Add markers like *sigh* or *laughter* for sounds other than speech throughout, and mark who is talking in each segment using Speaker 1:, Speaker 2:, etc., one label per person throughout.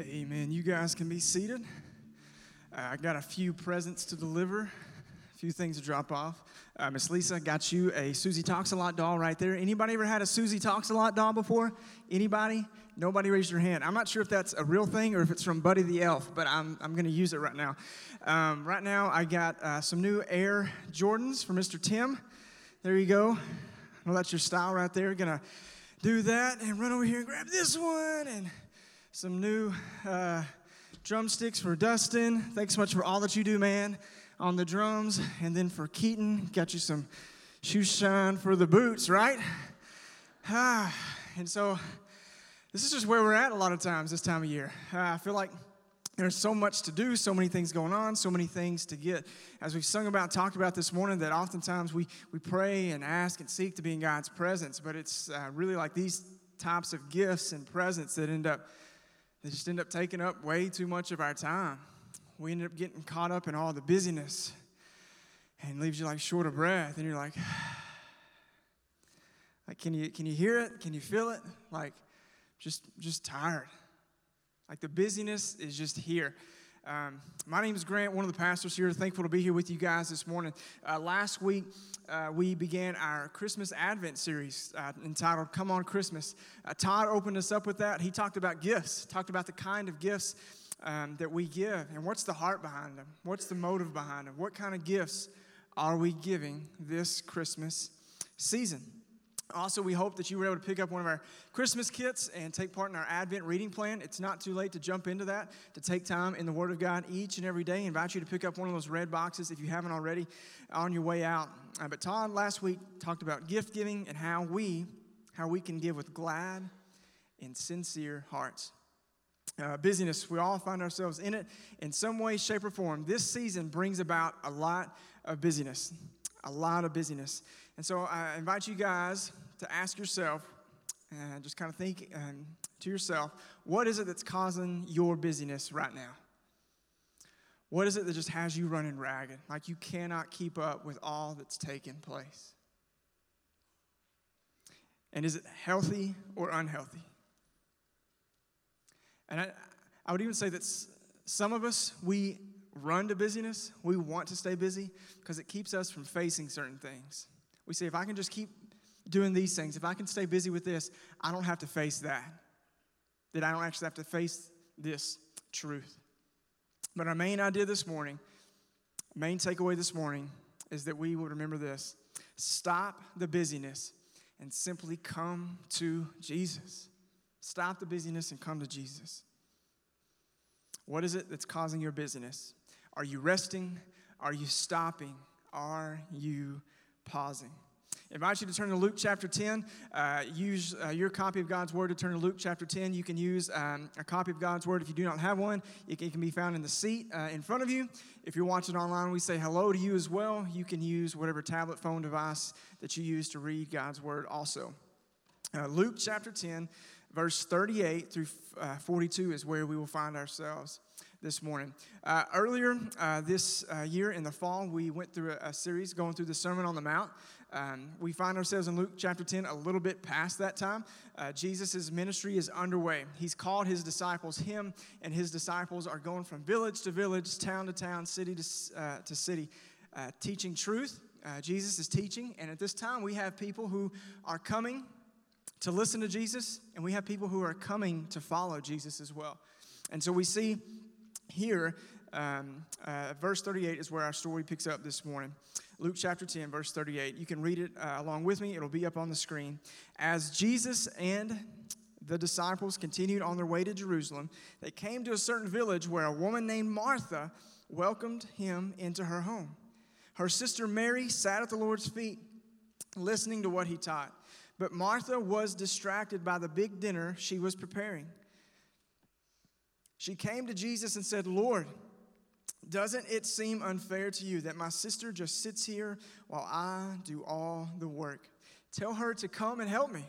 Speaker 1: Amen. You guys can be seated. Uh, I got a few presents to deliver, a few things to drop off. Uh, Miss Lisa got you a Susie Talks a Lot doll right there. Anybody ever had a Susie Talks a Lot doll before? Anybody? Nobody raised your hand. I'm not sure if that's a real thing or if it's from Buddy the Elf, but I'm, I'm going to use it right now. Um, right now, I got uh, some new Air Jordans for Mr. Tim. There you go. Know that's your style right there. Gonna do that and run over here and grab this one and some new uh, drumsticks for Dustin. Thanks so much for all that you do, man, on the drums. And then for Keaton, got you some shoe shine for the boots, right? Ah, and so this is just where we're at a lot of times this time of year. Uh, I feel like there's so much to do, so many things going on, so many things to get. As we've sung about, talked about this morning, that oftentimes we, we pray and ask and seek to be in God's presence, but it's uh, really like these types of gifts and presents that end up they just end up taking up way too much of our time. We end up getting caught up in all the busyness and leaves you like short of breath. And you're like, *sighs* like can you can you hear it? Can you feel it? Like just just tired. Like the busyness is just here. Um, my name is Grant, one of the pastors here. Thankful to be here with you guys this morning. Uh, last week, uh, we began our Christmas Advent series uh, entitled Come On Christmas. Uh, Todd opened us up with that. He talked about gifts, talked about the kind of gifts um, that we give and what's the heart behind them, what's the motive behind them, what kind of gifts are we giving this Christmas season. Also, we hope that you were able to pick up one of our Christmas kits and take part in our Advent reading plan. It's not too late to jump into that, to take time in the Word of God each and every day. I invite you to pick up one of those red boxes if you haven't already on your way out. Uh, but Todd last week talked about gift giving and how we, how we can give with glad and sincere hearts. Uh, busyness, we all find ourselves in it in some way, shape, or form. This season brings about a lot of busyness, a lot of busyness. And so I invite you guys to ask yourself, and just kind of think um, to yourself, what is it that's causing your busyness right now? What is it that just has you running ragged? Like you cannot keep up with all that's taking place? And is it healthy or unhealthy? And I, I would even say that some of us, we run to busyness. We want to stay busy because it keeps us from facing certain things. We say, if I can just keep doing these things, if I can stay busy with this, I don't have to face that. That I don't actually have to face this truth. But our main idea this morning, main takeaway this morning, is that we would remember this stop the busyness and simply come to Jesus. Stop the busyness and come to Jesus. What is it that's causing your busyness? Are you resting? Are you stopping? Are you pausing. Invite you to turn to Luke chapter 10. Uh, use uh, your copy of God's Word to turn to Luke chapter 10. You can use um, a copy of God's Word if you do not have one. It can, it can be found in the seat uh, in front of you. If you're watching online, we say hello to you as well. You can use whatever tablet, phone device that you use to read God's Word also. Uh, Luke chapter 10, verse 38 through uh, 42 is where we will find ourselves this morning. Uh, earlier uh, this uh, year in the fall, we went through a, a, series going through the Sermon on the Mount. Um, we find ourselves in Luke chapter 10 a little bit past that time. Uh, Jesus' ministry is underway. He's called his disciples, him and his disciples are going from village to village, town to town, city to, uh, to city, uh, teaching truth. Jesus is teaching, and at this time, we have people who are coming to listen to Jesus, and we have people who are coming to follow Jesus as well. And so we see here, um, uh, verse 38 is where our story picks up this morning. Luke chapter 10, verse 38. You can read it uh, along with me, it'll be up on the screen. As Jesus and the disciples continued on their way to Jerusalem, they came to a certain village where a woman named Martha welcomed him into her home. Her sister Mary sat at the Lord's feet, listening to what he taught. But Martha was distracted by the big dinner she was preparing. She came to Jesus and said, Lord, doesn't it seem unfair to you that my sister just sits here while I do all the work? Tell her to come and help me.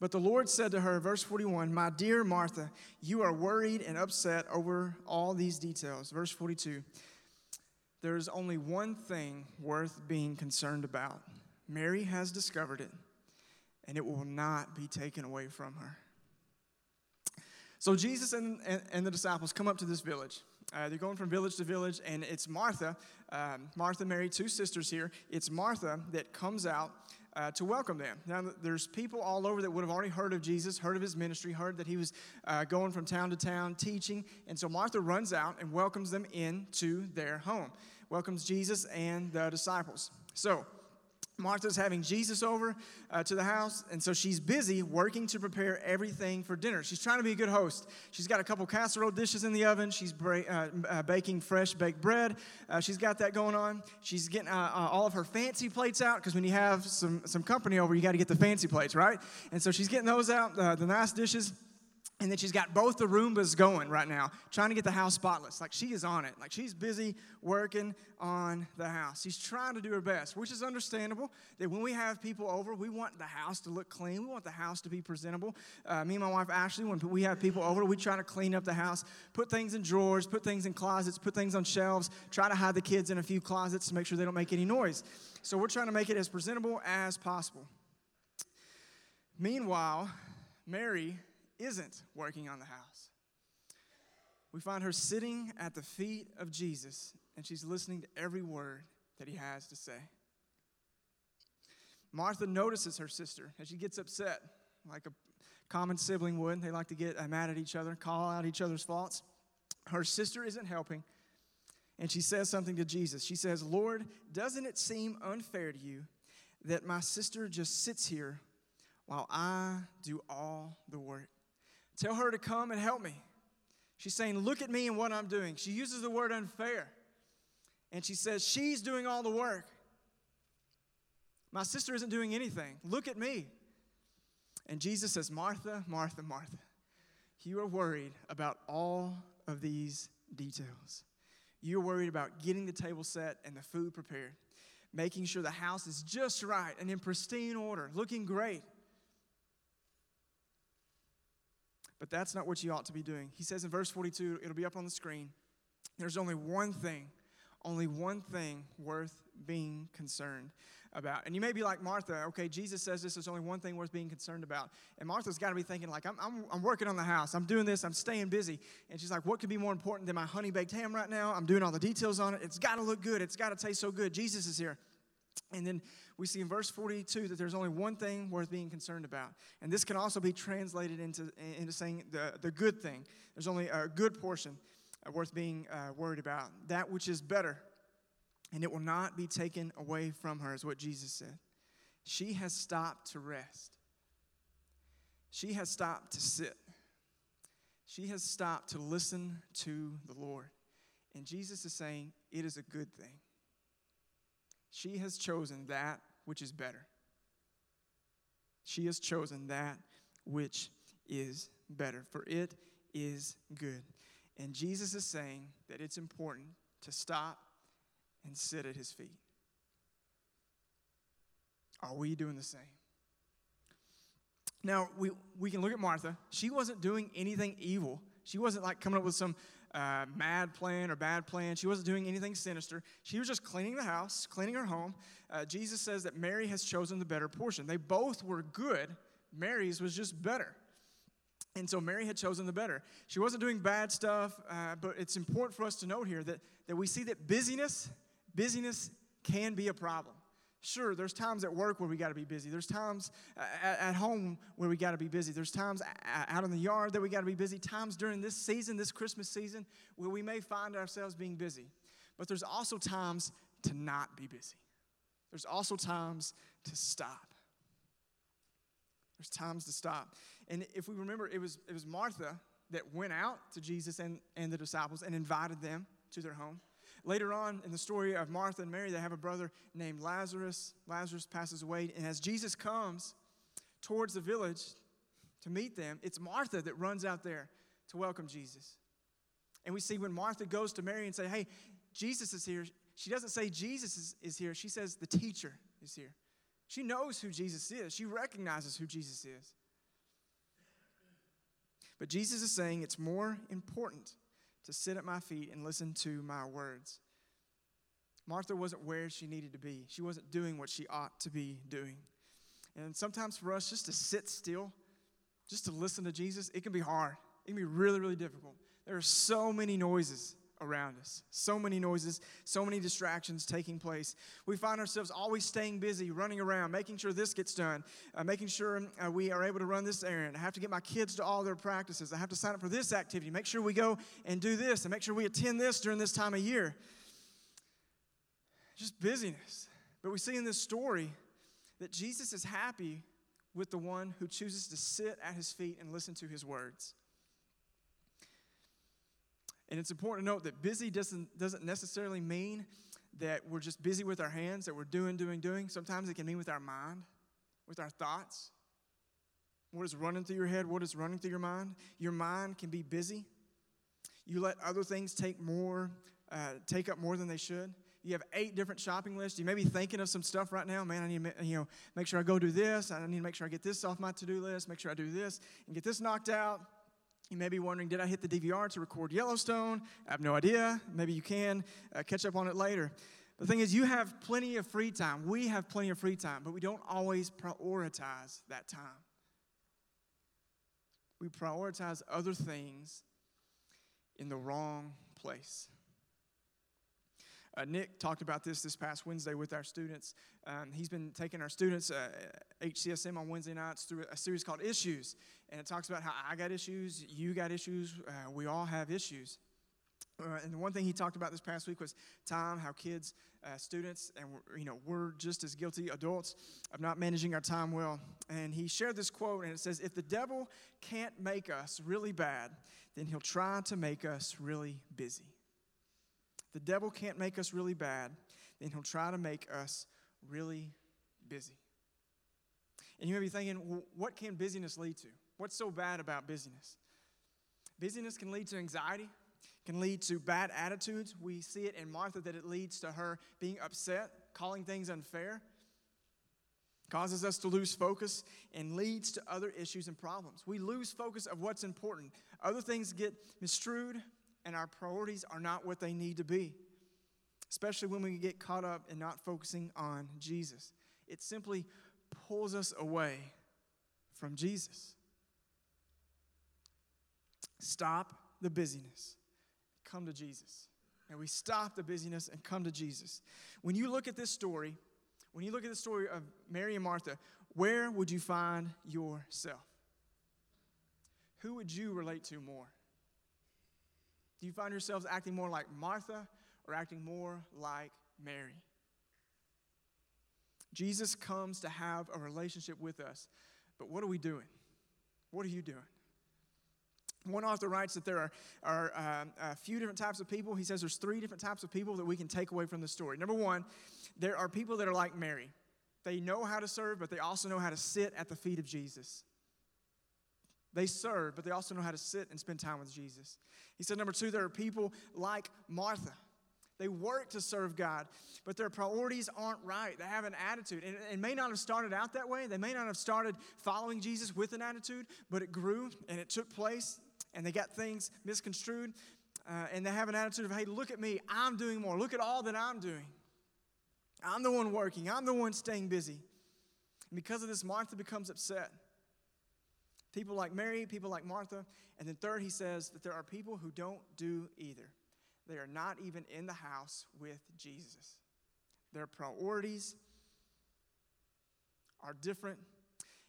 Speaker 1: But the Lord said to her, verse 41, My dear Martha, you are worried and upset over all these details. Verse 42, there is only one thing worth being concerned about. Mary has discovered it, and it will not be taken away from her. So Jesus and, and, and the disciples come up to this village. Uh, they're going from village to village, and it's Martha. Um, Martha Mary two sisters here. It's Martha that comes out uh, to welcome them. Now, there's people all over that would have already heard of Jesus, heard of his ministry, heard that he was uh, going from town to town teaching. And so Martha runs out and welcomes them into their home, welcomes Jesus and the disciples. So, Martha's having Jesus over uh, to the house, and so she's busy working to prepare everything for dinner. She's trying to be a good host. She's got a couple casserole dishes in the oven. She's bra- uh, uh, baking fresh baked bread. Uh, she's got that going on. She's getting uh, uh, all of her fancy plates out because when you have some, some company over, you got to get the fancy plates, right? And so she's getting those out, the nice dishes. And then she's got both the Roombas going right now, trying to get the house spotless. Like she is on it. Like she's busy working on the house. She's trying to do her best, which is understandable. That when we have people over, we want the house to look clean. We want the house to be presentable. Uh, me and my wife Ashley, when we have people over, we try to clean up the house, put things in drawers, put things in closets, put things on shelves, try to hide the kids in a few closets to make sure they don't make any noise. So we're trying to make it as presentable as possible. Meanwhile, Mary isn't working on the house. We find her sitting at the feet of Jesus, and she's listening to every word that he has to say. Martha notices her sister and she gets upset, like a common sibling would. They like to get mad at each other, call out each other's faults. Her sister isn't helping, and she says something to Jesus. She says, Lord, doesn't it seem unfair to you that my sister just sits here while I do all the work? Tell her to come and help me. She's saying, Look at me and what I'm doing. She uses the word unfair. And she says, She's doing all the work. My sister isn't doing anything. Look at me. And Jesus says, Martha, Martha, Martha, you are worried about all of these details. You're worried about getting the table set and the food prepared, making sure the house is just right and in pristine order, looking great. But that's not what you ought to be doing. He says in verse 42, it'll be up on the screen. There's only one thing, only one thing worth being concerned about. And you may be like Martha, okay, Jesus says this, there's only one thing worth being concerned about. And Martha's got to be thinking, like, I'm, I'm, I'm working on the house, I'm doing this, I'm staying busy. And she's like, what could be more important than my honey baked ham right now? I'm doing all the details on it. It's got to look good, it's got to taste so good. Jesus is here. And then we see in verse 42 that there's only one thing worth being concerned about. And this can also be translated into, into saying the, the good thing. There's only a good portion worth being uh, worried about, that which is better. And it will not be taken away from her, is what Jesus said. She has stopped to rest. She has stopped to sit. She has stopped to listen to the Lord. And Jesus is saying, it is a good thing. She has chosen that which is better. She has chosen that which is better, for it is good. And Jesus is saying that it's important to stop and sit at his feet. Are we doing the same? Now, we, we can look at Martha. She wasn't doing anything evil. She wasn't like coming up with some mad plan or bad plan. She wasn't doing anything sinister. She was just cleaning the house, cleaning her home. Uh, Jesus says that Mary has chosen the better portion. They both were good. Mary's was just better. And so Mary had chosen the better. She wasn't doing bad stuff, uh, but it's important for us to note here that, that we see that busyness, busyness can be a problem. Sure, there's times at work where we got to be busy. There's times at, at home where we got to be busy. There's times out in the yard that we got to be busy. Times during this season, this Christmas season, where we may find ourselves being busy. But there's also times to not be busy. There's also times to stop. There's times to stop. And if we remember, it was, it was Martha that went out to Jesus and, and the disciples and invited them to their home. Later on in the story of Martha and Mary, they have a brother named Lazarus. Lazarus passes away, and as Jesus comes towards the village to meet them, it's Martha that runs out there to welcome Jesus. And we see when Martha goes to Mary and say, "Hey, Jesus is here." She doesn't say Jesus is, is here. She says the teacher is here. She knows who Jesus is. She recognizes who Jesus is. But Jesus is saying it's more important to sit at my feet and listen to my words. Martha wasn't where she needed to be, she wasn't doing what she ought to be doing. And sometimes for us, just to sit still, just to listen to Jesus, it can be hard. It can be really, really difficult. There are so many noises around us. So many noises, so many distractions taking place. We find ourselves always staying busy, running around, making sure this gets done, uh, making sure uh, we are able to run this errand. I have to get my kids to all their practices. I have to sign up for this activity, make sure we go and do this, and make sure we attend this during this time of year. Just busyness. But we see in this story that Jesus is happy with the one who chooses to sit at his feet and listen to his words. And it's important to note that busy doesn't, doesn't necessarily mean that we're just busy with our hands, that we're doing, doing, doing. Sometimes it can mean with our mind, with our thoughts. What is running through your head? What is running through your mind? Your mind can be busy. You let other things take more, uh, take up more than they should. You have eight different shopping lists. You may be thinking of some stuff right now. Man, I need to you know make sure I go do this. I need to make sure I get this off my to-do list. Make sure I do this and get this knocked out. You may be wondering, did I hit the DVR to record Yellowstone? I have no idea. Maybe you can uh, catch up on it later. The thing is, you have plenty of free time. We have plenty of free time, but we don't always prioritize that time. We prioritize other things in the wrong place. Uh, Nick talked about this this past Wednesday with our students. Um, he's been taking our students, uh, HCSM, on Wednesday nights through a series called Issues and it talks about how I got issues, you got issues, uh, we all have issues. Uh, and the one thing he talked about this past week was time, how kids, uh, students, and you know we're just as guilty adults of not managing our time well. And he shared this quote, and it says, "If the devil can't make us really bad, then he'll try to make us really busy. The devil can't make us really bad, then he'll try to make us really busy." And you may be thinking, well, what can busyness lead to? What's so bad about busyness? Busyness can lead to anxiety, can lead to bad attitudes. We see it in Martha that it leads to her being upset, calling things unfair, causes us to lose focus, and leads to other issues and problems. We lose focus of what's important. Other things get misstrued, and our priorities are not what they need to be, especially when we get caught up in not focusing on Jesus. It simply pulls us away from Jesus. Stop the busyness. Come to Jesus. And we stop the busyness and come to Jesus. When you look at this story, when you look at the story of Mary and Martha, where would you find yourself? Who would you relate to more? Do you find yourselves acting more like Martha or acting more like Mary? Jesus comes to have a relationship with us, but what are we doing? What are you doing? One author writes that there are, are um, a few different types of people. He says there's three different types of people that we can take away from the story. Number one, there are people that are like Mary. They know how to serve, but they also know how to sit at the feet of Jesus. They serve, but they also know how to sit and spend time with Jesus. He said, number two, there are people like Martha. They work to serve God, but their priorities aren't right. They have an attitude. And it may not have started out that way. They may not have started following Jesus with an attitude, but it grew and it took place and they got things misconstrued, uh, and they have an attitude of, hey, look at me, I'm doing more. Look at all that I'm doing. I'm the one working, I'm the one staying busy. And because of this, Martha becomes upset. People like Mary, people like Martha. And then, third, he says that there are people who don't do either. They are not even in the house with Jesus. Their priorities are different,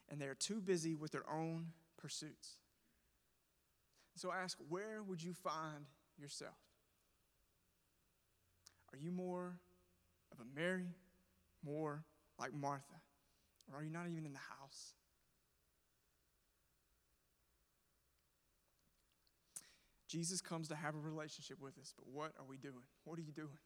Speaker 1: and they are too busy with their own pursuits. So I ask, where would you find yourself? Are you more of a Mary, more like Martha? Or are you not even in the house? Jesus comes to have a relationship with us, but what are we doing? What are you doing?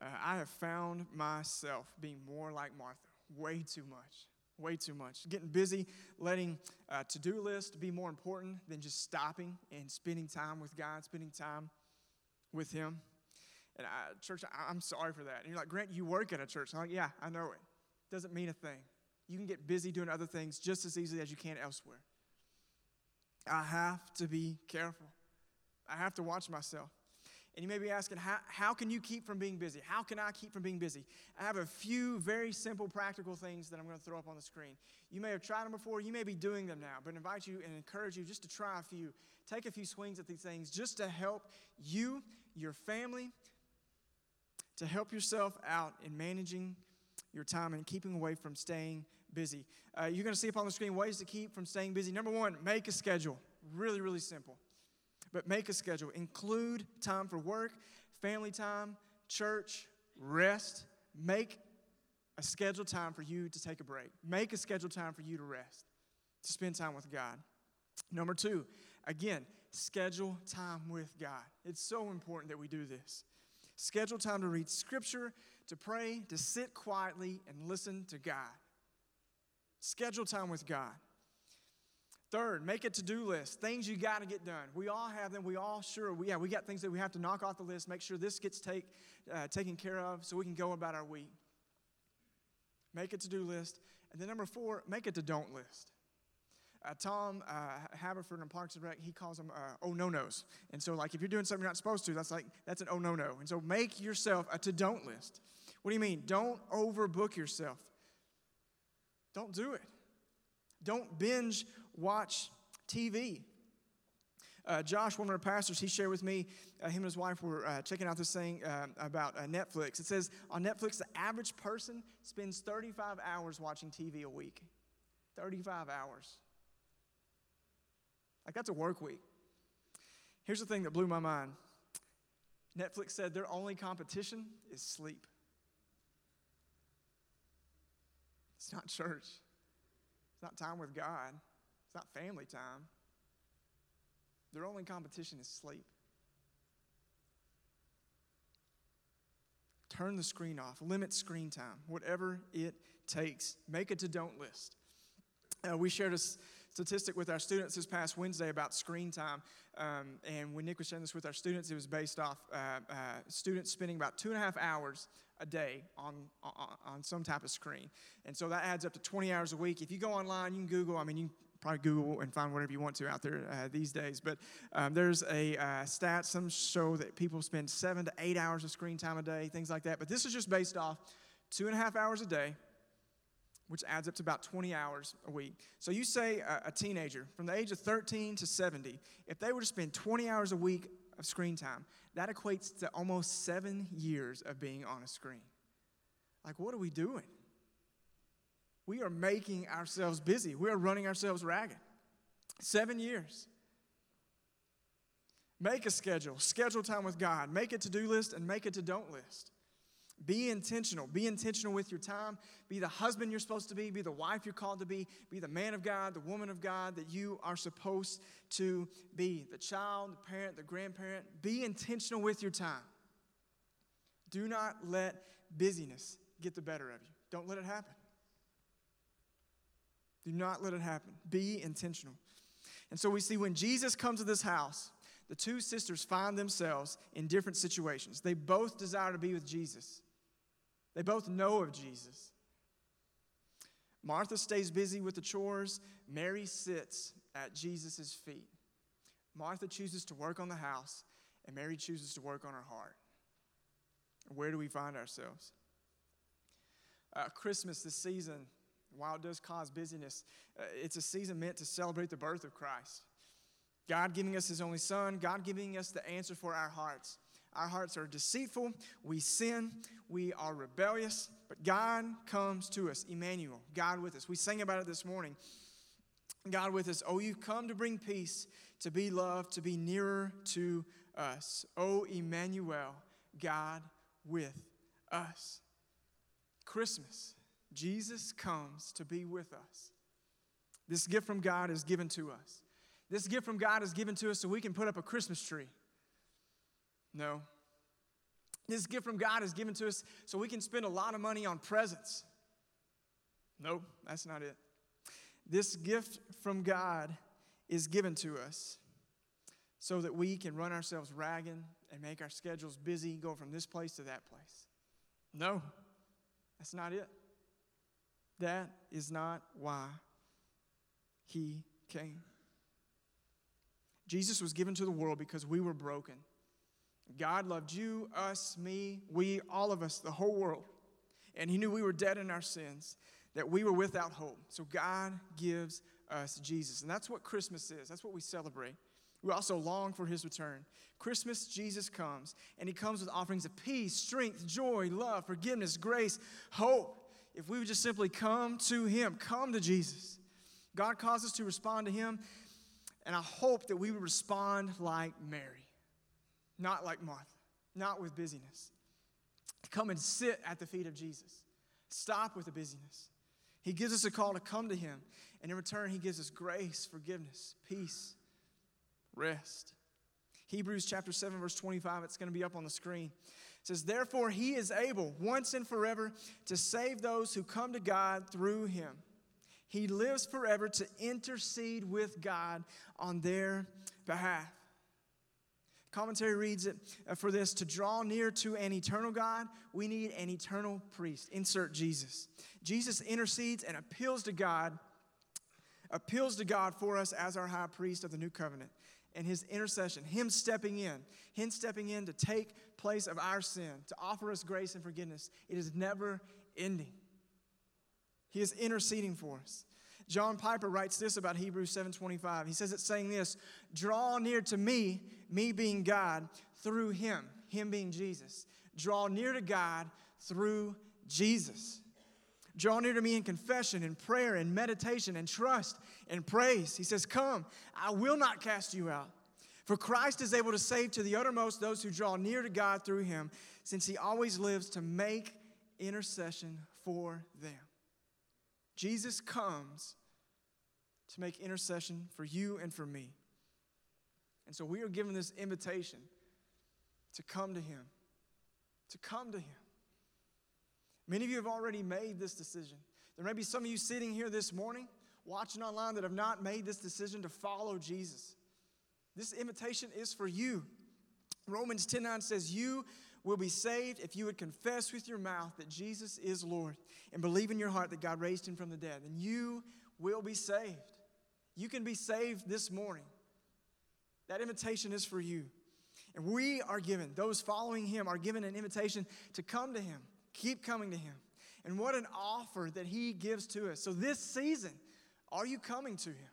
Speaker 1: Uh, I have found myself being more like Martha way too much way too much. Getting busy, letting a to do list be more important than just stopping and spending time with God, spending time with Him. And I, church, I, am sorry for that. And you're like, Grant, you work at a church. I'm like, yeah, I know it. Doesn't mean a thing. You can get busy doing other things just as easily as you can elsewhere. I have to be careful. I have to watch myself. And you may be asking, how, how can you keep from being busy? How can I keep from being busy? I have a few very simple, practical things that I'm going to throw up on the screen. You may have tried them before, you may be doing them now, but I invite you and encourage you just to try a few. Take a few swings at these things just to help you, your family, to help yourself out in managing your time and keeping away from staying busy. Uh, you're going to see up on the screen ways to keep from staying busy. Number one, make a schedule. Really, really simple. But make a schedule. Include time for work, family time, church, rest. Make a scheduled time for you to take a break. Make a scheduled time for you to rest, to spend time with God. Number two, again, schedule time with God. It's so important that we do this. Schedule time to read scripture, to pray, to sit quietly and listen to God. Schedule time with God. Third, make a to-do list. Things you got to get done. We all have them. We all sure. We, yeah, we got things that we have to knock off the list. Make sure this gets take, uh, taken care of so we can go about our week. Make a to-do list. And then number four, make a to-don't list. Uh, Tom uh, Haverford in Parks and Rec, he calls them uh, oh no nos. And so, like, if you're doing something you're not supposed to, that's like that's an oh no no. And so, make yourself a to don't list. What do you mean? Don't overbook yourself. Don't do it. Don't binge watch TV. Uh, Josh, one of our pastors, he shared with me, uh, him and his wife were uh, checking out this thing uh, about uh, Netflix. It says on Netflix, the average person spends 35 hours watching TV a week. 35 hours. Like, that's a work week. Here's the thing that blew my mind Netflix said their only competition is sleep. It's not church. It's not time with God. It's not family time. Their only competition is sleep. Turn the screen off, limit screen time, whatever it takes. Make a to don't list. Uh, we shared a statistic with our students this past Wednesday about screen time. Um, and when Nick was sharing this with our students, it was based off uh, uh, students spending about two and a half hours a day on, on, on some type of screen. And so that adds up to 20 hours a week. If you go online, you can Google, I mean, you probably Google and find whatever you want to out there uh, these days. But um, there's a uh, stat, some show that people spend seven to eight hours of screen time a day, things like that. But this is just based off two and a half hours a day which adds up to about 20 hours a week. So you say a, a, teenager from the age of 13 to 70, if they were to spend 20 hours a week of screen time, that equates to almost seven years of being on a screen. Like, what are we doing? We are making ourselves busy. We are running ourselves ragged. Seven years. Make a schedule, schedule time with God, make a to do list, and make a to don't list. Be intentional. Be intentional with your time. Be the husband you're supposed to be. Be the wife you're called to be. Be the man of God, the woman of God that you are supposed to be. The child, the parent, the grandparent. Be intentional with your time. Do not let busyness get the better of you. Don't let it happen. Do not let it happen. Be intentional. And so we see when Jesus comes to this house, the two sisters find themselves in different situations. They both desire to be with Jesus. They both know of Jesus. Martha stays busy with the chores, Mary sits at Jesus' feet. Martha chooses to work on the house, and Mary chooses to work on her heart. Where do we find ourselves? Uh, Christmas this season, while it does cause busyness, uh, it's a season meant to celebrate the birth of Christ. God giving us His only Son, God giving us the answer for our hearts. Our hearts are deceitful, we sin, we are rebellious, but God comes to us, Emmanuel, God with us. We sang about it this morning. God with us. Oh, you've come to bring peace, to be loved, to be nearer to us. Oh, Emmanuel, God with us. Christmas, Jesus comes to be with us. This gift from God is given to us. This gift from God is given to us so we can put up a Christmas tree. No. This gift from God is given to us so we can spend a lot of money on presents. No, that's not it. This gift from God is given to us so that we can run ourselves ragged and make our schedules busy, go from this place to that place. No, that's not it. That is not why he came. Jesus was given to the world because we were broken. God loved you, us, me, we, all of us, the whole world. And He knew we were dead in our sins, that we were without hope. So God gives us Jesus. And that's what Christmas is. That's what we celebrate. We also long for His return. Christmas, Jesus comes, and He comes with offerings of peace, strength, joy, love, forgiveness, grace, hope. If we would just simply come to Him, come to Jesus. God calls us to respond to Him, and I hope that we would respond like Mary, not like Martha, not with busyness. Come and sit at the feet of Jesus. Stop with the busyness. He gives us a call to come to Him, and in return, He gives us grace, forgiveness, peace, rest. Hebrews chapter 7, verse 25, it's going to be up on the screen. It says, Therefore, He is able once and forever to save those who come to God through Him. He lives forever to intercede with God on their behalf. Commentary reads it uh, for this to draw near to an eternal God, we need an eternal priest. Insert Jesus. Jesus intercedes and appeals to God, appeals to God for us as our high priest of the new covenant. And his intercession, him stepping in, him stepping in to take place of our sin, to offer us grace and forgiveness, it is never ending. He is interceding for us. John Piper writes this about Hebrews 7:25. He says it's saying this, "Draw near to me, me being God, through him, him being Jesus. Draw near to God through Jesus. Draw near to me in confession and prayer and meditation and trust and praise." He says, "Come, I will not cast you out." For Christ is able to save to the uttermost those who draw near to God through him, since he always lives to make intercession for them. Jesus comes to make intercession for you and for me. And so we are given this invitation to come to Him. To come to Him. Many of you have already made this decision. There may be some of you sitting here this morning, watching online, that have not made this decision to follow Jesus. This invitation is for you. Romans 10 9 says, You will be saved if you would confess with your mouth that Jesus is Lord and believe in your heart that God raised him from the dead. And you will be saved. You can be saved this morning. That invitation is for you. And we are given, those following him are given an invitation to come to him, keep coming to him. And what an offer that he gives to us. So, this season, are you coming to him?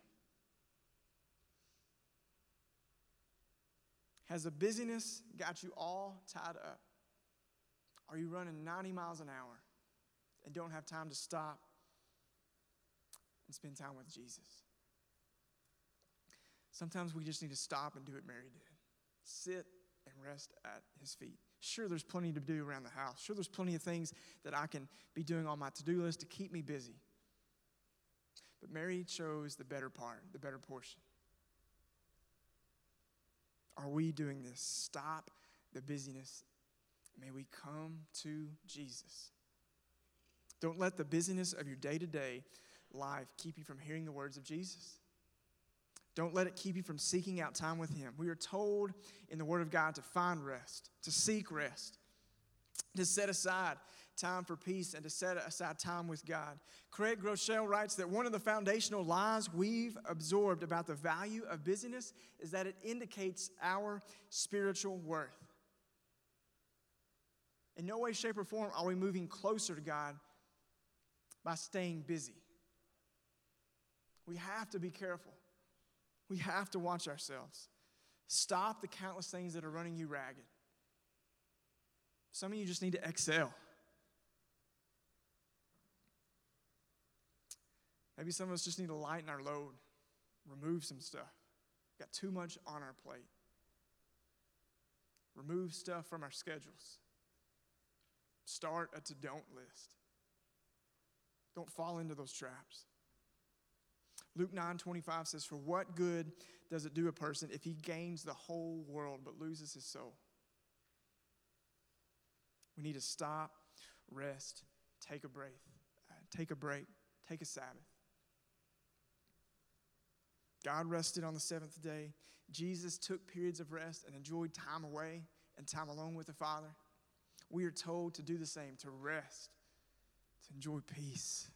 Speaker 1: Has the busyness got you all tied up? Are you running 90 miles an hour and don't have time to stop and spend time with Jesus? Sometimes we just need to stop and do what Mary did sit and rest at his feet. Sure, there's plenty to do around the house. Sure, there's plenty of things that I can be doing on my to do list to keep me busy. But Mary chose the better part, the better portion. Are we doing this? Stop the busyness. May we come to Jesus. Don't let the busyness of your day to day life keep you from hearing the words of Jesus. Don't let it keep you from seeking out time with Him. We are told in the Word of God to find rest, to seek rest, to set aside time for peace, and to set aside time with God. Craig Groeschel writes that one of the foundational lies we've absorbed about the value of busyness is that it indicates our spiritual worth. In no way, shape, or form are we moving closer to God by staying busy. We have to be careful. We have to watch ourselves. Stop the countless things that are running you ragged. Some of you just need to excel. Maybe some of us just need to lighten our load, remove some stuff. Got too much on our plate. Remove stuff from our schedules. Start a to don't list. Don't fall into those traps. Luke 9 25 says, For what good does it do a person if he gains the whole world but loses his soul? We need to stop, rest, take a break, uh, take a break, take a Sabbath. God rested on the seventh day. Jesus took periods of rest and enjoyed time away and time alone with the Father. We are told to do the same, to rest, to enjoy peace.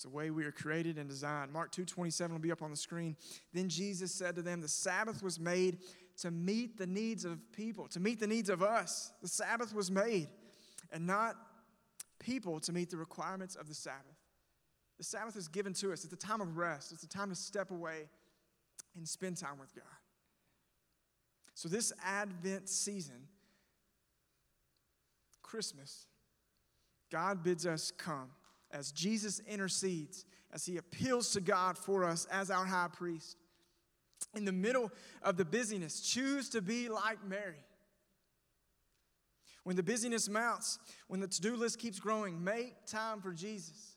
Speaker 1: It's the way we are created and designed. Mark 2:27 will be up on the screen. Then Jesus said to them, "The Sabbath was made to meet the needs of people, to meet the needs of us. The Sabbath was made, and not people to meet the requirements of the Sabbath. The Sabbath is given to us. It's a time of rest, it's a time to step away and spend time with God. So, this Advent season, Christmas, God bids us come as Jesus intercedes, as he appeals to God for us as our high priest. In the middle of the busyness, choose to be like Mary. When the busyness mounts, when the to do list keeps growing, make time for Jesus.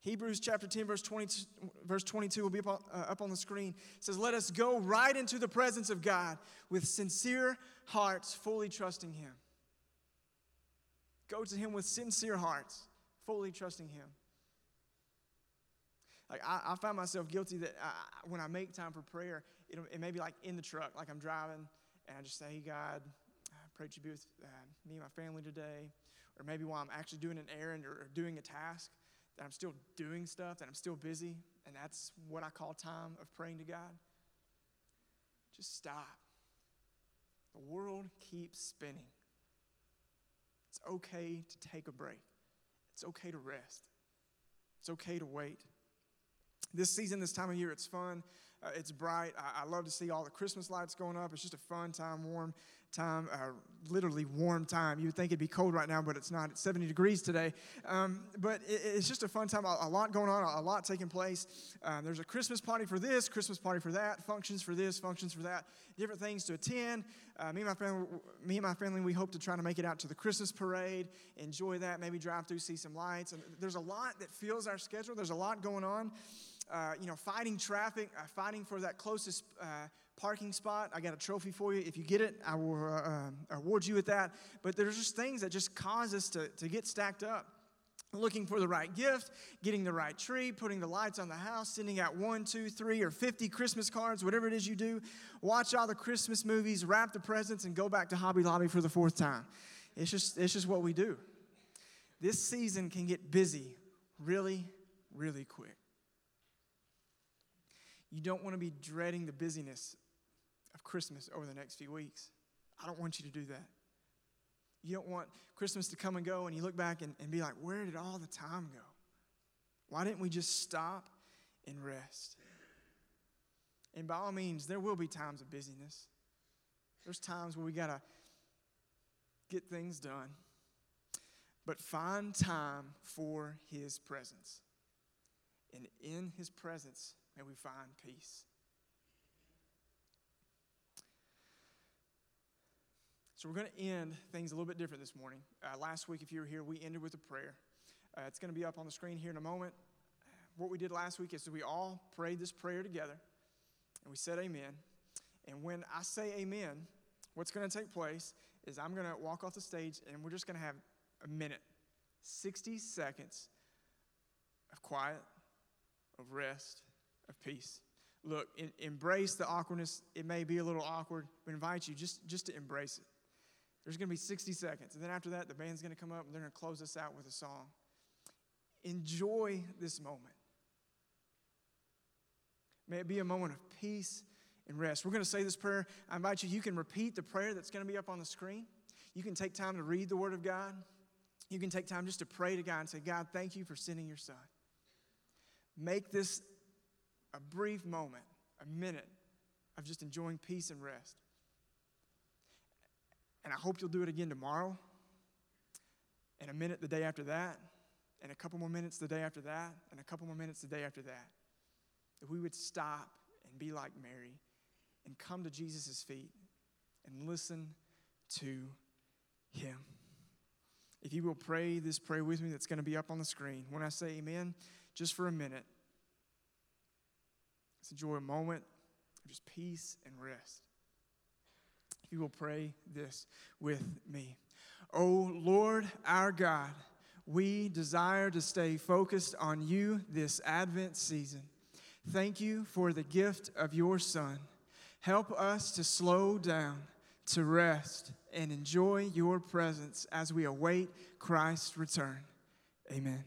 Speaker 1: Hebrews chapter 10, verse 22, verse 22 will be up on, uh, up on the screen. It says, Let us go right into the presence of God with sincere hearts, fully trusting Him. Go to Him with sincere hearts, fully trusting Him. Like I, I find myself guilty that I, when I make time for prayer, it, it may be like in the truck, like I'm driving, and I just say, hey, God, I pray that you be with uh, me and my family today. Or maybe while I'm actually doing an errand or, or doing a task, that I'm still doing stuff, that I'm still busy, and that's what I call time of praying to God. Just stop. The world keeps spinning. It's okay to take a break. It's okay to rest. It's okay to wait. This season, this time of year, it's fun. Uh, it's bright. I, I, love to see all the Christmas lights going up. It's just a fun time, warm time, uh, literally warm time. You would think it'd be cold right now, but it's not. It's 70 degrees today. Um, but it, it's just a fun time. A, a, lot going on, a lot taking place. Uh, there's a Christmas party for this, Christmas party for that, functions for this, functions for that, different things to attend. Uh, me and my family, me and my family, we hope to try to make it out to the Christmas parade, enjoy that, maybe drive through, see some lights. And there's a lot that fills our schedule. There's a lot going on uh, you know, fighting traffic, uh, fighting for that closest uh, parking spot. I got a trophy for you. If you get it, I will uh, uh, award you with that. But there's just things that just cause us to, to get stacked up. Looking for the right gift, getting the right tree, putting the lights on the house, sending out one, two, three, or 50 Christmas cards, whatever it is you do. Watch all the Christmas movies, wrap the presents, and go back to Hobby Lobby for the fourth time. It's just, it's just what we do. This season can get busy really, really quick. You don't want to be dreading the busyness of Christmas over the next few weeks. I don't want you to do that. You don't want Christmas to come and go and you look back and, and be like, where did all the time go? Why didn't we just stop and rest? And by all means, there will be times of busyness. There's times where we got to get things done. But find time for His presence. And in His presence, May we find peace. So, we're going to end things a little bit different this morning. Uh, last week, if you were here, we ended with a prayer. Uh, it's going to be up on the screen here in a moment. What we did last week is we all prayed this prayer together and we said amen. And when I say amen, what's going to take place is I'm going to walk off the stage and we're just going to have a minute, 60 seconds of quiet, of rest, of peace. Look, in, embrace the awkwardness. It may be a little awkward, but invite you just, just to embrace it. There's going to be 60 seconds. And then after that, the band's going to come up and they're going to close us out with a song. Enjoy this moment. May it be a moment of peace and rest. We're going to say this prayer. I invite you, you can repeat the prayer that's going to be up on the screen. You can take time to read the Word of God. You can take time just to pray to God and say, God, thank you for sending your Son. Make this a brief moment, a minute of just enjoying peace and rest. And I hope you'll do it again tomorrow, and a minute the day after that, and a couple more minutes the day after that, and a couple more minutes the day after that. That we would stop and be like Mary and come to Jesus' feet and listen to him. If you will pray this prayer with me, that's going to be up on the screen. When I say amen, just for a minute, Let's enjoy a moment of just peace and rest. If you will pray this with me. Oh Lord, our God, we desire to stay focused on you this Advent season. Thank you for the gift of your Son. Help us to slow down, to rest, and enjoy your presence as we await Christ's return. Amen.